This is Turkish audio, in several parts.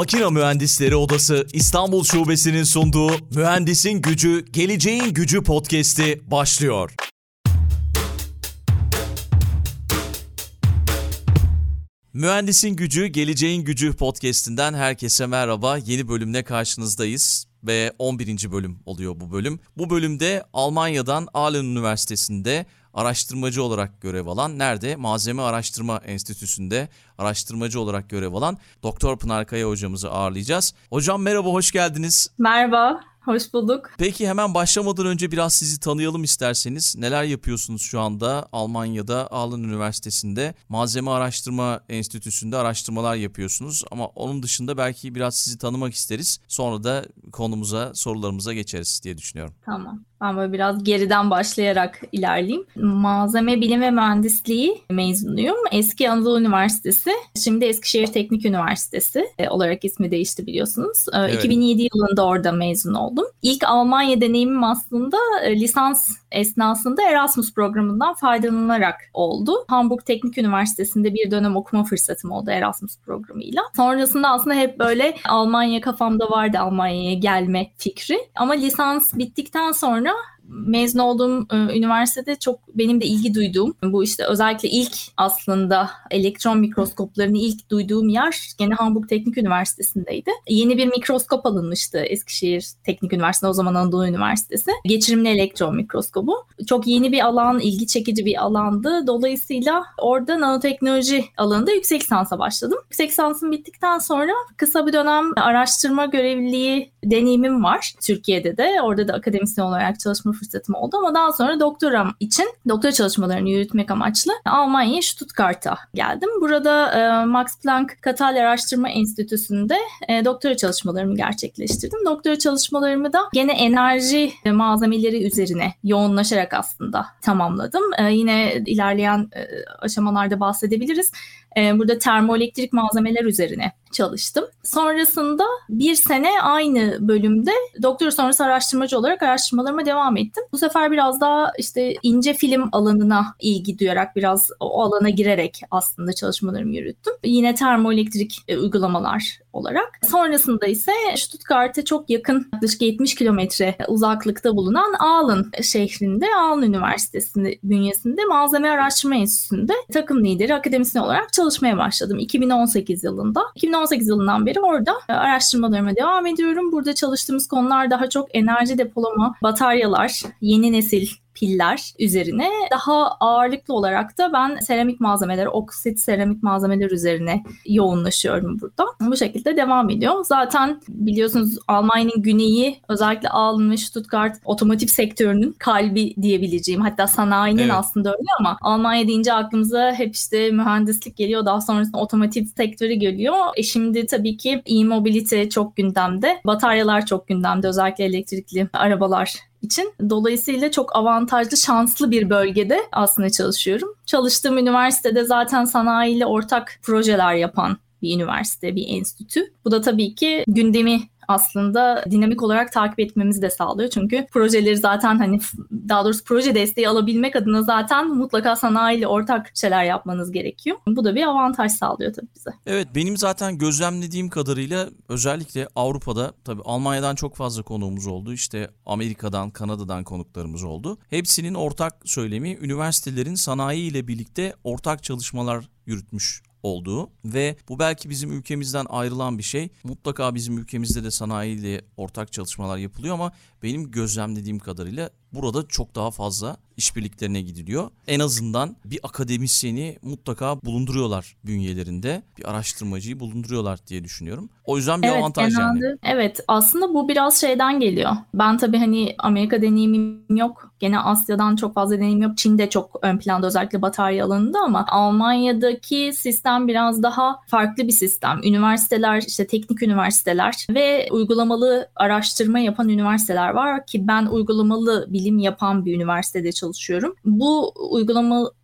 Makina Mühendisleri Odası İstanbul Şubesi'nin sunduğu Mühendisin Gücü, Geleceğin Gücü podcast'i başlıyor. Mühendisin Gücü, Geleceğin Gücü podcast'inden herkese merhaba. Yeni bölümle karşınızdayız ve 11. bölüm oluyor bu bölüm. Bu bölümde Almanya'dan Aalen Üniversitesi'nde araştırmacı olarak görev alan, nerede? Malzeme Araştırma Enstitüsü'nde araştırmacı olarak görev alan Doktor Pınar Kaya hocamızı ağırlayacağız. Hocam merhaba, hoş geldiniz. Merhaba. Hoş bulduk. Peki hemen başlamadan önce biraz sizi tanıyalım isterseniz. Neler yapıyorsunuz şu anda Almanya'da Aalen Üniversitesi'nde Malzeme Araştırma Enstitüsü'nde araştırmalar yapıyorsunuz. Ama onun dışında belki biraz sizi tanımak isteriz. Sonra da konumuza, sorularımıza geçeriz diye düşünüyorum. Tamam. Ben böyle biraz geriden başlayarak ilerleyeyim. Malzeme Bilim ve Mühendisliği mezunuyum. Eski Anadolu Üniversitesi, şimdi Eskişehir Teknik Üniversitesi e, olarak ismi değişti biliyorsunuz. E, evet. 2007 yılında orada mezun oldum. İlk Almanya deneyimim aslında e, lisans esnasında Erasmus programından faydalanarak oldu. Hamburg Teknik Üniversitesi'nde bir dönem okuma fırsatım oldu Erasmus programıyla. Sonrasında aslında hep böyle Almanya kafamda vardı Almanya'ya gelme fikri. Ama lisans bittikten sonra mezun olduğum e, üniversitede çok benim de ilgi duyduğum bu işte özellikle ilk aslında elektron mikroskoplarını ilk duyduğum yer gene Hamburg Teknik Üniversitesi'ndeydi. Yeni bir mikroskop alınmıştı Eskişehir Teknik Üniversitesi o zaman Anadolu Üniversitesi. Geçirimli elektron mikroskobu. Çok yeni bir alan, ilgi çekici bir alandı. Dolayısıyla orada nanoteknoloji alanında yüksek lisansa başladım. Yüksek lisansım bittikten sonra kısa bir dönem araştırma görevliliği deneyimim var Türkiye'de de. Orada da akademisyen olarak çalışma fırsatım oldu ama daha sonra doktoram için doktora çalışmalarını yürütmek amaçlı Almanya Stuttgart'a geldim. Burada e, Max Planck Katal Araştırma Enstitüsü'nde e, doktora çalışmalarımı gerçekleştirdim. Doktora çalışmalarımı da gene enerji malzemeleri üzerine yoğunlaşarak aslında tamamladım. E, yine ilerleyen e, aşamalarda bahsedebiliriz. E, burada termoelektrik malzemeler üzerine çalıştım. Sonrasında bir sene aynı bölümde doktora sonrası araştırmacı olarak araştırmalarıma devam ettim. Bu sefer biraz daha işte ince film alanına ilgi duyarak biraz o alana girerek aslında çalışmalarımı yürüttüm. Yine termoelektrik e, uygulamalar olarak. Sonrasında ise Stuttgart'a çok yakın yaklaşık 70 kilometre uzaklıkta bulunan Aalen şehrinde Aalen Üniversitesi bünyesinde Malzeme Araştırma Enstitüsü'nde takım lideri akademisyen olarak çalışmaya başladım 2018 yılında. 2018 yılından beri orada araştırmalarıma devam ediyorum. Burada çalıştığımız konular daha çok enerji depolama, bataryalar, yeni nesil piller üzerine daha ağırlıklı olarak da ben seramik malzemeler, oksit seramik malzemeler üzerine yoğunlaşıyorum burada. Bu şekilde devam ediyor. Zaten biliyorsunuz Almanya'nın güneyi özellikle Aalen ve Stuttgart otomotiv sektörünün kalbi diyebileceğim. Hatta sanayinin evet. aslında öyle ama Almanya deyince aklımıza hep işte mühendislik geliyor. Daha sonrasında otomotiv sektörü geliyor. E şimdi tabii ki e-mobility çok gündemde. Bataryalar çok gündemde. Özellikle elektrikli arabalar için. Dolayısıyla çok avantajlı, şanslı bir bölgede aslında çalışıyorum. Çalıştığım üniversitede zaten sanayiyle ortak projeler yapan bir üniversite, bir enstitü. Bu da tabii ki gündemi aslında dinamik olarak takip etmemizi de sağlıyor. Çünkü projeleri zaten hani daha doğrusu proje desteği alabilmek adına zaten mutlaka sanayiyle ortak şeyler yapmanız gerekiyor. Bu da bir avantaj sağlıyor tabii bize. Evet benim zaten gözlemlediğim kadarıyla özellikle Avrupa'da tabii Almanya'dan çok fazla konuğumuz oldu. İşte Amerika'dan, Kanada'dan konuklarımız oldu. Hepsinin ortak söylemi üniversitelerin sanayi ile birlikte ortak çalışmalar yürütmüş olduğu ve bu belki bizim ülkemizden ayrılan bir şey. Mutlaka bizim ülkemizde de sanayiyle ortak çalışmalar yapılıyor ama benim gözlemlediğim kadarıyla burada çok daha fazla işbirliklerine gidiliyor. En azından bir akademisyeni mutlaka bulunduruyorlar bünyelerinde. Bir araştırmacıyı bulunduruyorlar diye düşünüyorum. O yüzden bir evet, avantaj genelde, yani. Evet aslında bu biraz şeyden geliyor. Ben tabii hani Amerika deneyimim yok. Gene Asya'dan çok fazla deneyim yok. Çin'de çok ön planda özellikle batarya alanında ama Almanya'daki sistem biraz daha farklı bir sistem. Üniversiteler işte teknik üniversiteler ve uygulamalı araştırma yapan üniversiteler var ki ben uygulamalı bilim yapan bir üniversitede çalışıyorum. Bu uygulamalı sanayiyle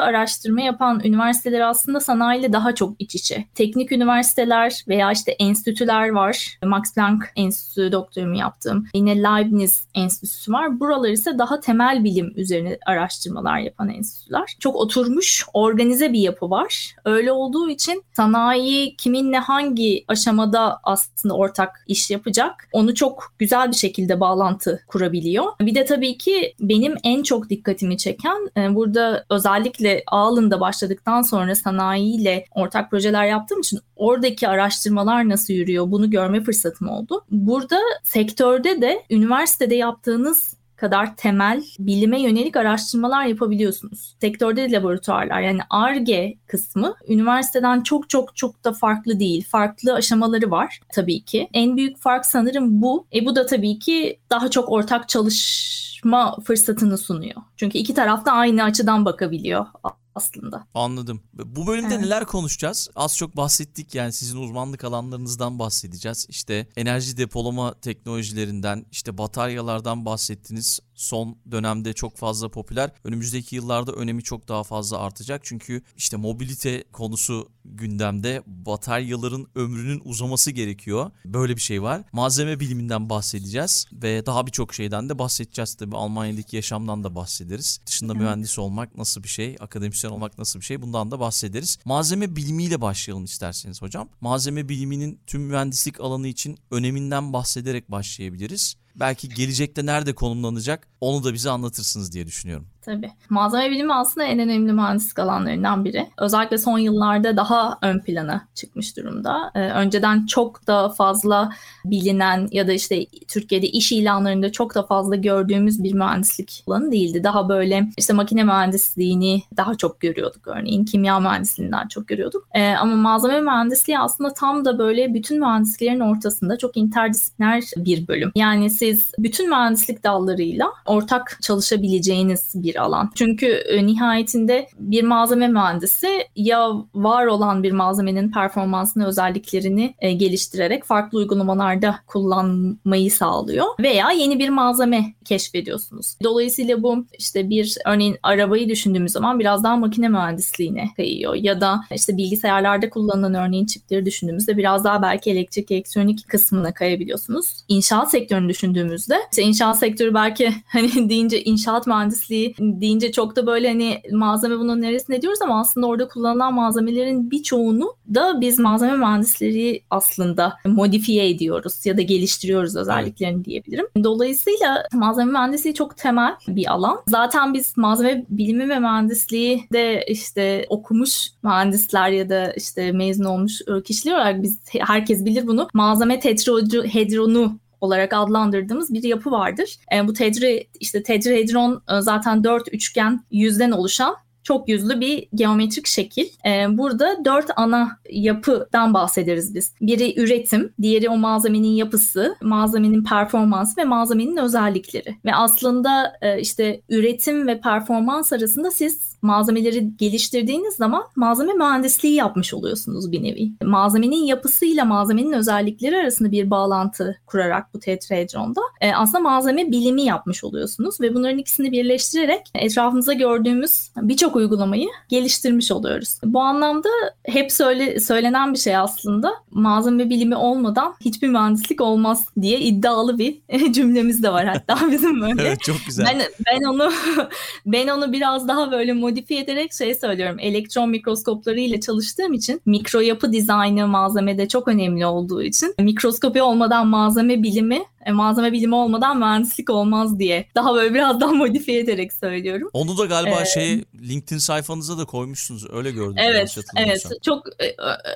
araştırma yapan üniversiteler aslında sanayiyle daha çok iç içe. Teknik üniversiteler veya işte enstitüler var. Max Planck Enstitüsü doktorumu yaptım. Yine Leibniz Enstitüsü var. Buralar ise daha temel bilim üzerine araştırmalar yapan enstitüler. Çok oturmuş, organize bir yapı var. Öyle olduğu için sanayi kiminle hangi aşamada aslında ortak iş yapacak onu çok güzel bir şekilde bağlantı kurabiliyor. Bir de tabii ki benim en çok dikkatimi çeken e, burada özellikle Ağlın'da başladıktan sonra sanayiyle ortak projeler yaptığım için oradaki araştırmalar nasıl yürüyor bunu görme fırsatım oldu. Burada sektörde de üniversitede yaptığınız kadar temel bilime yönelik araştırmalar yapabiliyorsunuz. Sektörde de laboratuvarlar yani ARGE kısmı üniversiteden çok çok çok da farklı değil. Farklı aşamaları var tabii ki. En büyük fark sanırım bu. E bu da tabii ki daha çok ortak çalışma fırsatını sunuyor. Çünkü iki taraf da aynı açıdan bakabiliyor aslında. Anladım. Bu bölümde evet. neler konuşacağız? Az çok bahsettik yani sizin uzmanlık alanlarınızdan bahsedeceğiz. İşte enerji depolama teknolojilerinden, işte bataryalardan bahsettiniz son dönemde çok fazla popüler. Önümüzdeki yıllarda önemi çok daha fazla artacak. Çünkü işte mobilite konusu gündemde. Bataryaların ömrünün uzaması gerekiyor. Böyle bir şey var. Malzeme biliminden bahsedeceğiz ve daha birçok şeyden de bahsedeceğiz tabii. Almanya'daki yaşamdan da bahsederiz. Dışında mühendis olmak nasıl bir şey, akademisyen olmak nasıl bir şey bundan da bahsederiz. Malzeme bilimiyle başlayalım isterseniz hocam. Malzeme biliminin tüm mühendislik alanı için öneminden bahsederek başlayabiliriz. Belki gelecekte nerede konumlanacak onu da bize anlatırsınız diye düşünüyorum. Tabii. Malzeme bilimi aslında en önemli mühendislik alanlarından biri. Özellikle son yıllarda daha ön plana çıkmış durumda. Ee, önceden çok da fazla bilinen ya da işte Türkiye'de iş ilanlarında çok da fazla gördüğümüz bir mühendislik alanı değildi. Daha böyle işte makine mühendisliğini daha çok görüyorduk örneğin. Kimya mühendisliğinden çok görüyorduk. Ee, ama malzeme mühendisliği aslında tam da böyle bütün mühendisliklerin ortasında çok interdisipliner bir bölüm. Yani siz bütün mühendislik dallarıyla ortak çalışabileceğiniz bir alan. Çünkü e, nihayetinde bir malzeme mühendisi ya var olan bir malzemenin performansını, özelliklerini e, geliştirerek farklı uygulamalarda kullanmayı sağlıyor veya yeni bir malzeme keşfediyorsunuz. Dolayısıyla bu işte bir örneğin arabayı düşündüğümüz zaman biraz daha makine mühendisliğine kayıyor ya da işte bilgisayarlarda kullanılan örneğin çipleri düşündüğümüzde biraz daha belki elektrik elektronik kısmına kayabiliyorsunuz. İnşaat sektörünü düşündüğümüzde işte inşaat sektörü belki hani deyince inşaat mühendisliği deyince çok da böyle hani malzeme bunun neresinde diyoruz ama aslında orada kullanılan malzemelerin birçoğunu da biz malzeme mühendisleri aslında modifiye ediyoruz ya da geliştiriyoruz özelliklerini evet. diyebilirim. Dolayısıyla malzeme mühendisliği çok temel bir alan. Zaten biz malzeme bilimi ve mühendisliği de işte okumuş mühendisler ya da işte mezun olmuş kişiler olarak biz herkes bilir bunu. Malzeme tetrahedronu olarak adlandırdığımız bir yapı vardır. E, bu tedri işte tetrahedron e, zaten dört üçgen yüzden oluşan çok yüzlü bir geometrik şekil. Ee, burada dört ana yapıdan bahsederiz biz. Biri üretim, diğeri o malzemenin yapısı, malzemenin performansı ve malzemenin özellikleri. Ve aslında e, işte üretim ve performans arasında siz malzemeleri geliştirdiğiniz zaman malzeme mühendisliği yapmış oluyorsunuz bir nevi. Malzemenin yapısıyla malzemenin özellikleri arasında bir bağlantı kurarak bu tetrahedronda e, aslında malzeme bilimi yapmış oluyorsunuz ve bunların ikisini birleştirerek etrafımızda gördüğümüz birçok uygulamayı geliştirmiş oluyoruz. Bu anlamda hep söyle, söylenen bir şey aslında malzeme bilimi olmadan hiçbir mühendislik olmaz diye iddialı bir cümlemiz de var hatta bizim böyle. evet, çok güzel. Ben, ben onu ben onu biraz daha böyle modifiye ederek şey söylüyorum. Elektron mikroskopları ile çalıştığım için mikro yapı dizaynı malzemede çok önemli olduğu için mikroskopi olmadan malzeme bilimi e, malzeme bilimi olmadan mühendislik olmaz diye daha böyle biraz daha modifiye ederek söylüyorum. Onu da galiba ee, şey LinkedIn sayfanıza da koymuşsunuz öyle gördüm. Evet evet çok e,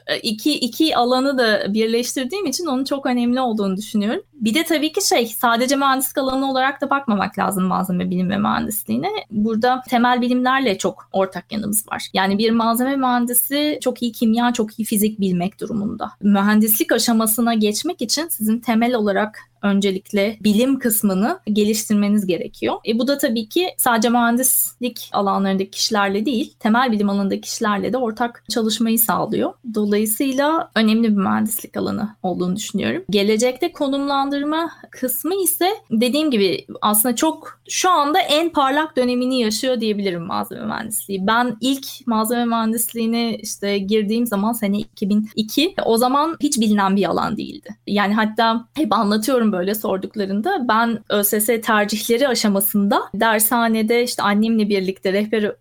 e, iki, iki alanı da birleştirdiğim için onun çok önemli olduğunu düşünüyorum. Bir de tabii ki şey sadece mühendislik alanı olarak da bakmamak lazım malzeme bilim ve mühendisliğine. Burada temel bilimlerle çok ortak yanımız var. Yani bir malzeme mühendisi çok iyi kimya, çok iyi fizik bilmek durumunda. Mühendislik aşamasına geçmek için sizin temel olarak öncelikle bilim kısmını geliştirmeniz gerekiyor. E bu da tabii ki sadece mühendislik alanlarındaki kişilerle değil, temel bilim alanındaki kişilerle de ortak çalışmayı sağlıyor. Dolayısıyla önemli bir mühendislik alanı olduğunu düşünüyorum. Gelecekte konumlandırma kısmı ise dediğim gibi aslında çok şu anda en parlak dönemini yaşıyor diyebilirim malzeme mühendisliği. Ben ilk malzeme mühendisliğine işte girdiğim zaman sene 2002 o zaman hiç bilinen bir alan değildi. Yani hatta hep anlatıyorum böyle sorduklarında ben ÖSS tercihleri aşamasında dershanede işte annemle birlikte rehber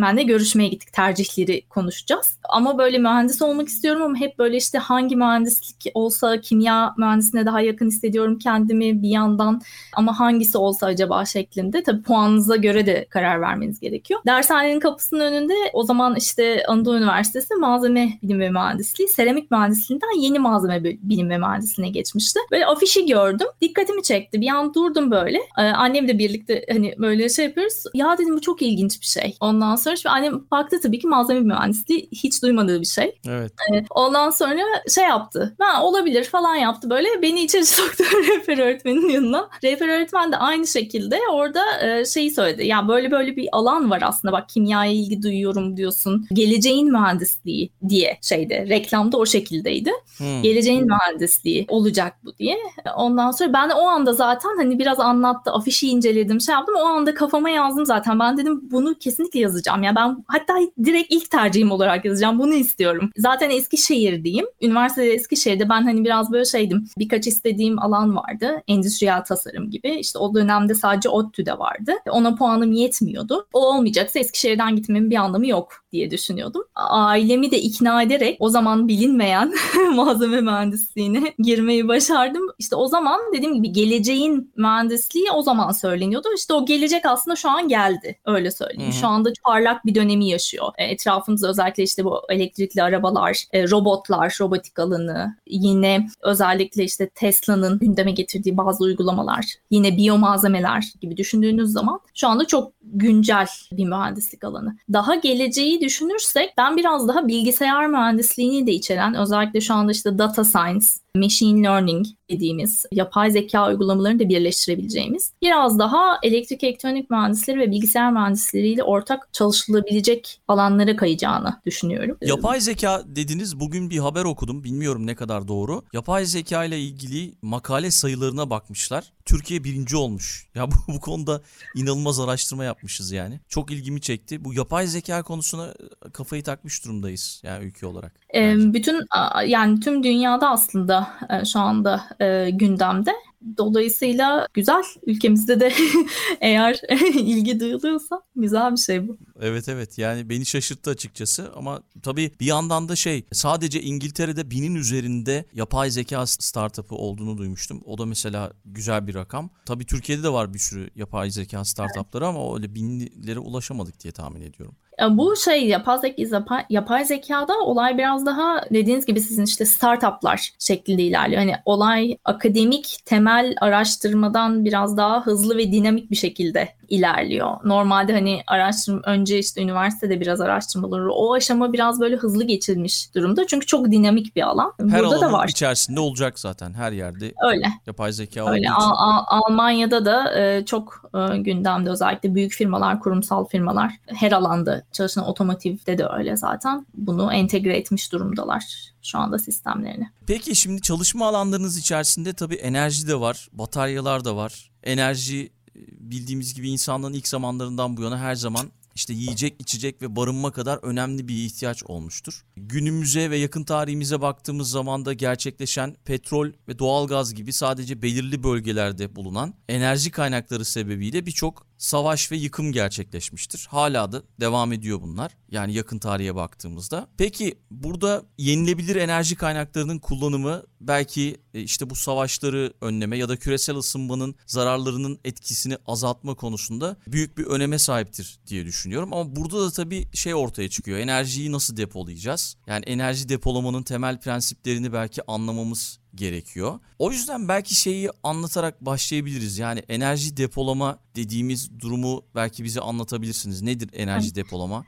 öğretmenle görüşmeye gittik tercihleri konuşacağız. Ama böyle mühendis olmak istiyorum ama hep böyle işte hangi mühendislik olsa kimya mühendisine daha yakın hissediyorum kendimi bir yandan ama hangisi olsa acaba şeklinde tabii puanınıza göre de karar vermeniz gerekiyor. Dershanenin kapısının önünde o zaman işte Anadolu Üniversitesi malzeme bilim ve mühendisliği seramik mühendisliğinden yeni malzeme bilim ve mühendisliğine geçmişti. Böyle afişi gördüm. Dikkatimi çekti. Bir an durdum böyle. Ee, annemle birlikte hani böyle şey yapıyoruz. Ya dedim bu çok ilginç bir şey. Ondan sonra şimdi annem baktı tabii ki malzeme mühendisliği hiç duymadığı bir şey. Evet. Ee, ondan sonra şey yaptı. Ha olabilir falan yaptı böyle. Beni içeri soktu rehber öğretmenin yanına. Rehber öğretmen de aynı şekilde orada e, şeyi söyledi. Ya böyle böyle bir alan var aslında bak kimyaya ilgi duyuyorum diyorsun. Geleceğin mühendisliği diye şeyde reklamda o şekildeydi. Hmm. Geleceğin mühendisliği olacak bu diye. Ondan sonra ben de o anda zaten hani biraz anlattı, afişi inceledim, şey yaptım. O anda kafama yazdım zaten. Ben dedim bunu kesinlikle yazacağım. Ya ben hatta direkt ilk tercihim olarak yazacağım. Bunu istiyorum. Zaten Eskişehir'deyim. Üniversitede Eskişehir'de ben hani biraz böyle şeydim. Birkaç istediğim alan vardı. Endüstriyel tasarım gibi. İşte o dönemde sadece ODTÜ'de vardı. Ona puanım yetmiyordu. O olmayacaksa Eskişehir'den gitmemin bir anlamı yok diye düşünüyordum. Ailemi de ikna ederek o zaman bilinmeyen malzeme mühendisliğine girmeyi başardım. İşte o zaman dediğim gibi geleceğin mühendisliği o zaman söyleniyordu. İşte o gelecek aslında şu an geldi. Öyle söyleyeyim. Hı-hı. Şu anda parlak bir dönemi yaşıyor. E, etrafımızda özellikle işte bu elektrikli arabalar, e, robotlar, robotik alanı, yine özellikle işte Tesla'nın gündeme getirdiği bazı uygulamalar, yine biyomalzemeler gibi düşündüğünüz zaman şu anda çok güncel bir mühendislik alanı. Daha geleceği düşünürsek ben biraz daha bilgisayar mühendisliğini de içeren özellikle şu anda işte data science, machine learning dediğimiz yapay zeka uygulamalarını da birleştirebileceğimiz biraz daha elektrik elektronik mühendisleri ve bilgisayar mühendisleriyle ortak çalışılabilecek alanlara kayacağını düşünüyorum. Yapay zeka dediniz bugün bir haber okudum bilmiyorum ne kadar doğru. Yapay zeka ile ilgili makale sayılarına bakmışlar. Türkiye birinci olmuş. Ya bu, bu konuda inanılmaz araştırma yapmışız yani. Çok ilgimi çekti. Bu yapay zeka konusuna kafayı takmış durumdayız yani ülke olarak. Ee, bütün yani tüm dünyada aslında e, şu anda e, gündemde. Dolayısıyla güzel ülkemizde de eğer ilgi duyuluyorsa güzel bir şey bu. Evet evet yani beni şaşırttı açıkçası ama tabii bir yandan da şey sadece İngiltere'de binin üzerinde yapay zeka startup'ı olduğunu duymuştum. O da mesela güzel bir rakam. Tabii Türkiye'de de var bir sürü yapay zeka startup'ları evet. ama öyle binlere ulaşamadık diye tahmin ediyorum. Bu şey yapay, zeka, yapay zekada olay biraz daha dediğiniz gibi sizin işte startuplar şeklinde ilerliyor. Hani olay akademik temel araştırmadan biraz daha hızlı ve dinamik bir şekilde ilerliyor. Normalde hani araştırma önce işte üniversitede biraz araştırmalar o aşama biraz böyle hızlı geçilmiş durumda. Çünkü çok dinamik bir alan. Her Burada da var. içerisinde olacak zaten her yerde. Öyle. Yapay zeka Öyle. Al- Al- Almanya'da da e, çok e, gündemde özellikle büyük firmalar, kurumsal firmalar her alanda çalışan otomotivde de öyle zaten. Bunu entegre etmiş durumdalar şu anda sistemlerini. Peki şimdi çalışma alanlarınız içerisinde tabii enerji de var, bataryalar da var. Enerji bildiğimiz gibi insanların ilk zamanlarından bu yana her zaman işte yiyecek, içecek ve barınma kadar önemli bir ihtiyaç olmuştur. Günümüze ve yakın tarihimize baktığımız zaman da gerçekleşen petrol ve doğalgaz gibi sadece belirli bölgelerde bulunan enerji kaynakları sebebiyle birçok savaş ve yıkım gerçekleşmiştir. Hala da devam ediyor bunlar. Yani yakın tarihe baktığımızda. Peki burada yenilebilir enerji kaynaklarının kullanımı belki e, işte bu savaşları önleme ya da küresel ısınmanın zararlarının etkisini azaltma konusunda büyük bir öneme sahiptir diye düşünüyorum. Ama burada da tabii şey ortaya çıkıyor. Enerjiyi nasıl depolayacağız? Yani enerji depolamanın temel prensiplerini belki anlamamız gerekiyor. O yüzden belki şeyi anlatarak başlayabiliriz. Yani enerji depolama dediğimiz durumu belki bize anlatabilirsiniz. Nedir enerji depolama?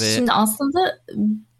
Ve... Şimdi aslında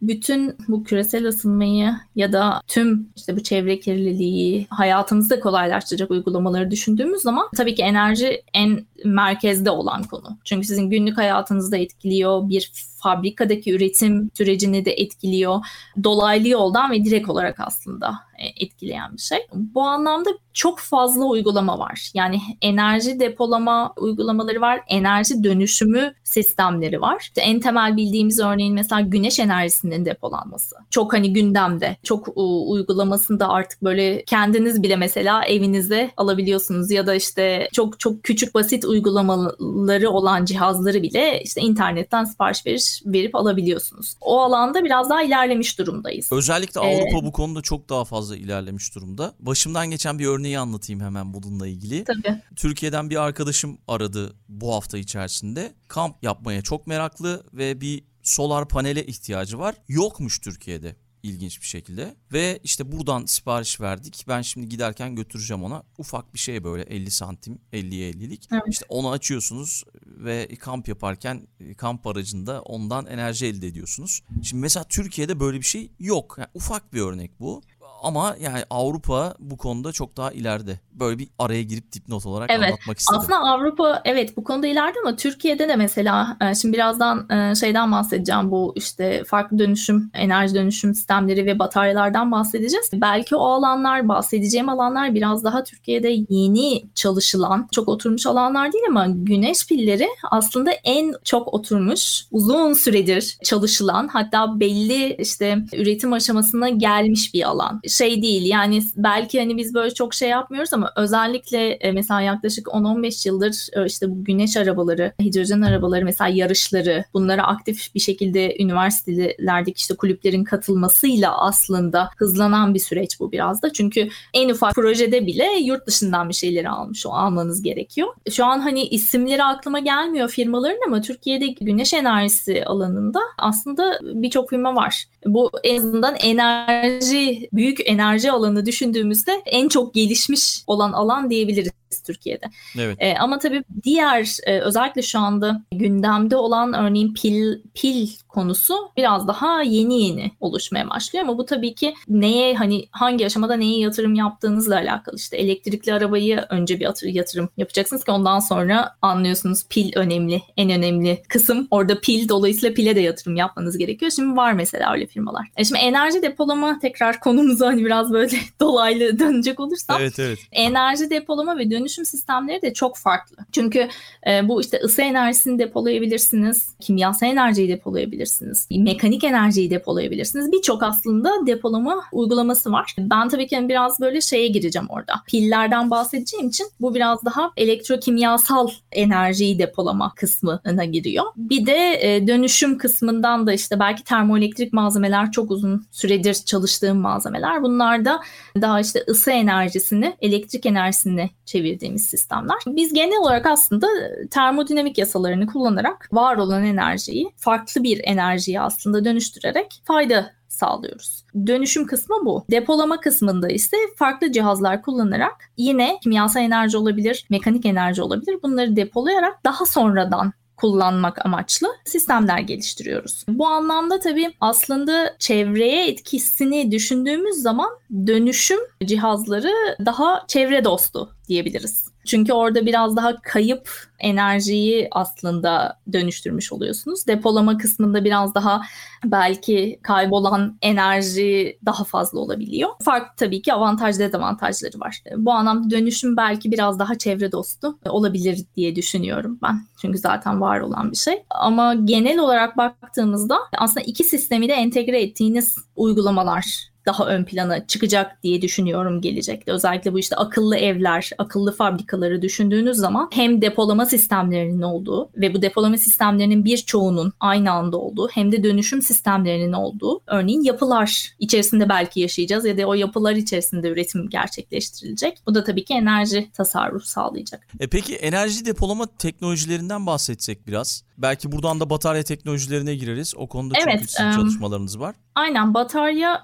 bütün bu küresel ısınmayı ya da tüm işte bu çevre kirliliği hayatımızda kolaylaştıracak uygulamaları düşündüğümüz zaman tabii ki enerji en merkezde olan konu. Çünkü sizin günlük hayatınızda etkiliyor, bir fabrikadaki üretim sürecini de etkiliyor. Dolaylı yoldan ve direkt olarak aslında e, etkileyen bir şey. Bu anlamda çok fazla uygulama var. Yani enerji depolama uygulamaları var, enerji dönüşümü sistemleri var. İşte en temel bildiğimiz örneğin mesela güneş enerjisinin depolanması. Çok hani gündemde, çok uygulamasında artık böyle kendiniz bile mesela evinize alabiliyorsunuz ya da işte çok çok küçük basit uygulamaları olan cihazları bile işte internetten sipariş veriş verip alabiliyorsunuz. O alanda biraz daha ilerlemiş durumdayız. Özellikle Avrupa ee, bu konuda çok daha fazla ilerlemiş durumda. Başımdan geçen bir örneği anlatayım hemen bununla ilgili. Tabii. Türkiye'den bir arkadaşım aradı bu hafta içerisinde. Kamp yapmaya çok meraklı ve bir solar panele ihtiyacı var. Yokmuş Türkiye'de ilginç bir şekilde. Ve işte buradan sipariş verdik. Ben şimdi giderken götüreceğim ona. Ufak bir şey böyle 50 santim 50'ye 50'lik. Evet. İşte onu açıyorsunuz ve kamp yaparken e, kamp aracında ondan enerji elde ediyorsunuz. Şimdi mesela Türkiye'de böyle bir şey yok. Yani ufak bir örnek bu ama yani Avrupa bu konuda çok daha ileride. Böyle bir araya girip dipnot olarak evet. anlatmak istedim. Aslında Avrupa evet bu konuda ileride ama Türkiye'de de mesela e, şimdi birazdan e, şeyden bahsedeceğim bu işte farklı dönüşüm, enerji dönüşüm sistemleri ve bataryalardan bahsedeceğiz. Belki o alanlar bahsedeceğim alanlar biraz daha Türkiye'de yeni çalışılan, çok oturmuş alanlar değil ama güneş pilleri aslında en çok oturmuş, uzun süredir çalışılan hatta belli işte üretim aşamasına gelmiş bir alan şey değil yani belki hani biz böyle çok şey yapmıyoruz ama özellikle e, mesela yaklaşık 10-15 yıldır e, işte bu güneş arabaları, hidrojen arabaları mesela yarışları bunlara aktif bir şekilde üniversitelerdeki işte kulüplerin katılmasıyla aslında hızlanan bir süreç bu biraz da. Çünkü en ufak projede bile yurt dışından bir şeyleri almış o almanız gerekiyor. Şu an hani isimleri aklıma gelmiyor firmaların ama Türkiye'de güneş enerjisi alanında aslında birçok firma var. Bu en azından enerji büyük enerji alanı düşündüğümüzde en çok gelişmiş olan alan diyebiliriz Türkiye'de. Evet. E, ama tabii diğer e, özellikle şu anda gündemde olan örneğin pil pil konusu biraz daha yeni yeni oluşmaya başlıyor ama bu tabii ki neye hani hangi aşamada neye yatırım yaptığınızla alakalı. İşte elektrikli arabayı önce bir yatırım yapacaksınız ki ondan sonra anlıyorsunuz pil önemli, en önemli kısım. Orada pil dolayısıyla pile de yatırım yapmanız gerekiyor. Şimdi var mesela öyle firmalar. E şimdi enerji depolama tekrar konumuza hani biraz böyle dolaylı dönecek olursam. Evet evet. Enerji depolama ve dönüşüm sistemleri de çok farklı. Çünkü e, bu işte ısı enerjisini depolayabilirsiniz, kimyasal enerjiyi depolayabilirsiniz, mekanik enerjiyi depolayabilirsiniz. Birçok aslında depolama uygulaması var. Ben tabii ki biraz böyle şeye gireceğim orada. Pillerden bahsedeceğim için bu biraz daha elektrokimyasal enerjiyi depolama kısmına giriyor. Bir de e, dönüşüm kısmından da işte belki termoelektrik malzemeler çok uzun süredir çalıştığım malzemeler. Bunlar da daha işte ısı enerjisini elektrik enerjisine çevirdiğimiz sistemler. Biz genel olarak aslında termodinamik yasalarını kullanarak var olan enerjiyi farklı bir enerjiye aslında dönüştürerek fayda sağlıyoruz. Dönüşüm kısmı bu. Depolama kısmında ise farklı cihazlar kullanarak yine kimyasal enerji olabilir, mekanik enerji olabilir. Bunları depolayarak daha sonradan kullanmak amaçlı sistemler geliştiriyoruz. Bu anlamda tabii aslında çevreye etkisini düşündüğümüz zaman dönüşüm cihazları daha çevre dostu diyebiliriz. Çünkü orada biraz daha kayıp enerjiyi aslında dönüştürmüş oluyorsunuz. Depolama kısmında biraz daha belki kaybolan enerji daha fazla olabiliyor. Farklı tabii ki avantaj dezavantajları var. Bu anlamda dönüşüm belki biraz daha çevre dostu olabilir diye düşünüyorum ben. Çünkü zaten var olan bir şey. Ama genel olarak baktığımızda aslında iki sistemi de entegre ettiğiniz uygulamalar daha ön plana çıkacak diye düşünüyorum gelecekte. Özellikle bu işte akıllı evler, akıllı fabrikaları düşündüğünüz zaman hem depolama sistemlerinin olduğu ve bu depolama sistemlerinin birçoğunun aynı anda olduğu hem de dönüşüm sistemlerinin olduğu örneğin yapılar içerisinde belki yaşayacağız ya da o yapılar içerisinde üretim gerçekleştirilecek. Bu da tabii ki enerji tasarruf sağlayacak. E peki enerji depolama teknolojilerinden bahsetsek biraz. Belki buradan da batarya teknolojilerine gireriz. O konuda evet, çok um, çalışmalarınız var. Aynen batarya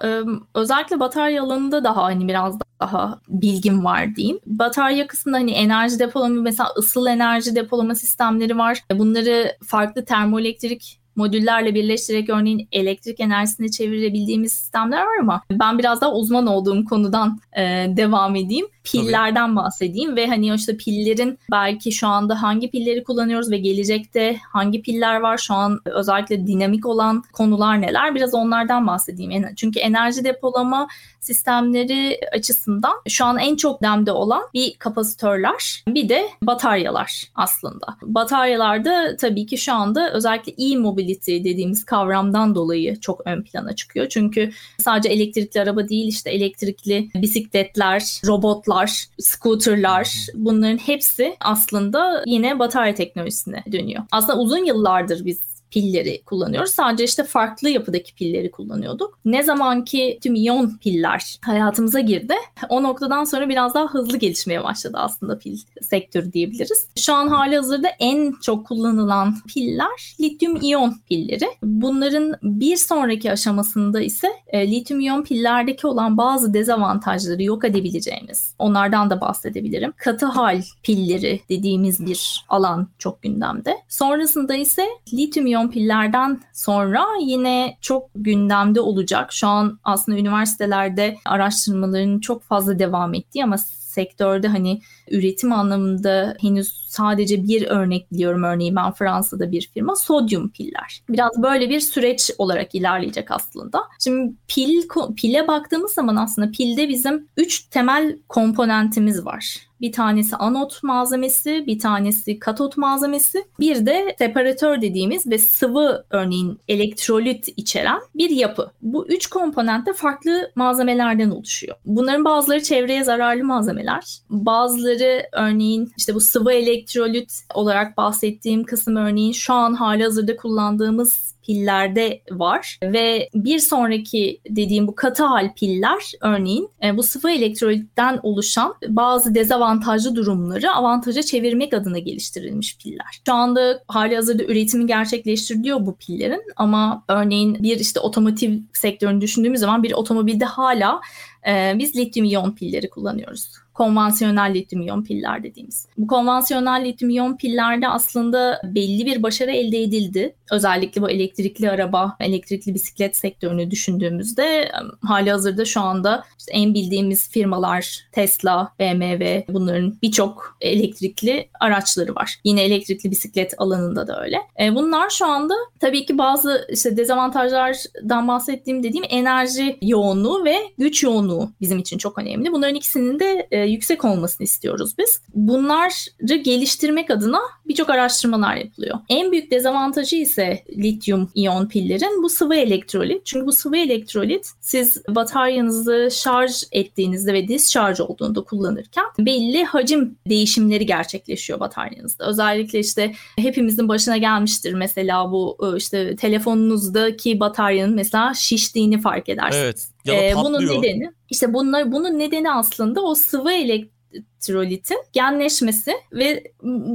özellikle batarya alanında daha hani biraz daha bilgim var diyeyim. Batarya kısmında hani enerji depolama mesela ısıl enerji depolama sistemleri var. Bunları farklı termoelektrik modüllerle birleştirerek örneğin elektrik enerjisini çevirebildiğimiz sistemler var ama ben biraz daha uzman olduğum konudan e, devam edeyim. Pillerden Tabii. bahsedeyim ve hani işte pillerin belki şu anda hangi pilleri kullanıyoruz ve gelecekte hangi piller var şu an özellikle dinamik olan konular neler biraz onlardan bahsedeyim. Çünkü enerji depolama sistemleri açısından şu an en çok demde olan bir kapasitörler bir de bataryalar aslında. Bataryalarda tabii ki şu anda özellikle e-mobility dediğimiz kavramdan dolayı çok ön plana çıkıyor. Çünkü sadece elektrikli araba değil işte elektrikli bisikletler, robotlar, scooterlar bunların hepsi aslında yine batarya teknolojisine dönüyor. Aslında uzun yıllardır biz pilleri kullanıyoruz. Sadece işte farklı yapıdaki pilleri kullanıyorduk. Ne zaman ki tüm iyon piller hayatımıza girdi o noktadan sonra biraz daha hızlı gelişmeye başladı aslında pil sektörü diyebiliriz. Şu an hali hazırda en çok kullanılan piller lityum iyon pilleri. Bunların bir sonraki aşamasında ise e, lityum iyon pillerdeki olan bazı dezavantajları yok edebileceğimiz onlardan da bahsedebilirim. Katı hal pilleri dediğimiz bir alan çok gündemde. Sonrasında ise lityum iyon pillerden sonra yine çok gündemde olacak. Şu an aslında üniversitelerde araştırmaların çok fazla devam ettiği ama sektörde hani üretim anlamında henüz sadece bir örnek biliyorum. Örneğin ben Fransa'da bir firma sodyum piller. Biraz böyle bir süreç olarak ilerleyecek aslında. Şimdi pil pile baktığımız zaman aslında pilde bizim üç temel komponentimiz var. Bir tanesi anot malzemesi, bir tanesi katot malzemesi, bir de separatör dediğimiz ve sıvı örneğin elektrolit içeren bir yapı. Bu üç komponent de farklı malzemelerden oluşuyor. Bunların bazıları çevreye zararlı malzemeler. Bazıları örneğin işte bu sıvı elektrolit olarak bahsettiğim kısım örneğin şu an hali hazırda kullandığımız pillerde var ve bir sonraki dediğim bu katı hal piller örneğin e, bu sıvı elektrolitten oluşan bazı dezavantajlı durumları avantaja çevirmek adına geliştirilmiş piller. Şu anda hali hazırda üretimi gerçekleştiriliyor bu pillerin ama örneğin bir işte otomotiv sektörünü düşündüğümüz zaman bir otomobilde hala e, biz lityum iyon pilleri kullanıyoruz konvansiyonel lityum iyon piller dediğimiz. Bu konvansiyonel lityum iyon pillerde aslında belli bir başarı elde edildi. Özellikle bu elektrikli araba, elektrikli bisiklet sektörünü düşündüğümüzde hali hazırda şu anda işte en bildiğimiz firmalar Tesla, BMW bunların birçok elektrikli araçları var. Yine elektrikli bisiklet alanında da öyle. E, bunlar şu anda tabii ki bazı işte dezavantajlardan bahsettiğim dediğim enerji yoğunluğu ve güç yoğunluğu bizim için çok önemli. Bunların ikisinin de e, yüksek olmasını istiyoruz biz. Bunları geliştirmek adına birçok araştırmalar yapılıyor. En büyük dezavantajı ise lityum iyon pillerin bu sıvı elektrolit. Çünkü bu sıvı elektrolit siz bataryanızı şarj ettiğinizde ve discharge olduğunda kullanırken belli hacim değişimleri gerçekleşiyor bataryanızda. Özellikle işte hepimizin başına gelmiştir mesela bu e, işte telefonunuzdaki bataryanın mesela şiştiğini fark edersiniz. Evet. Ya da ee, bunun nedeni işte bunlar bunun nedeni aslında o sıvı elektrolitin genleşmesi ve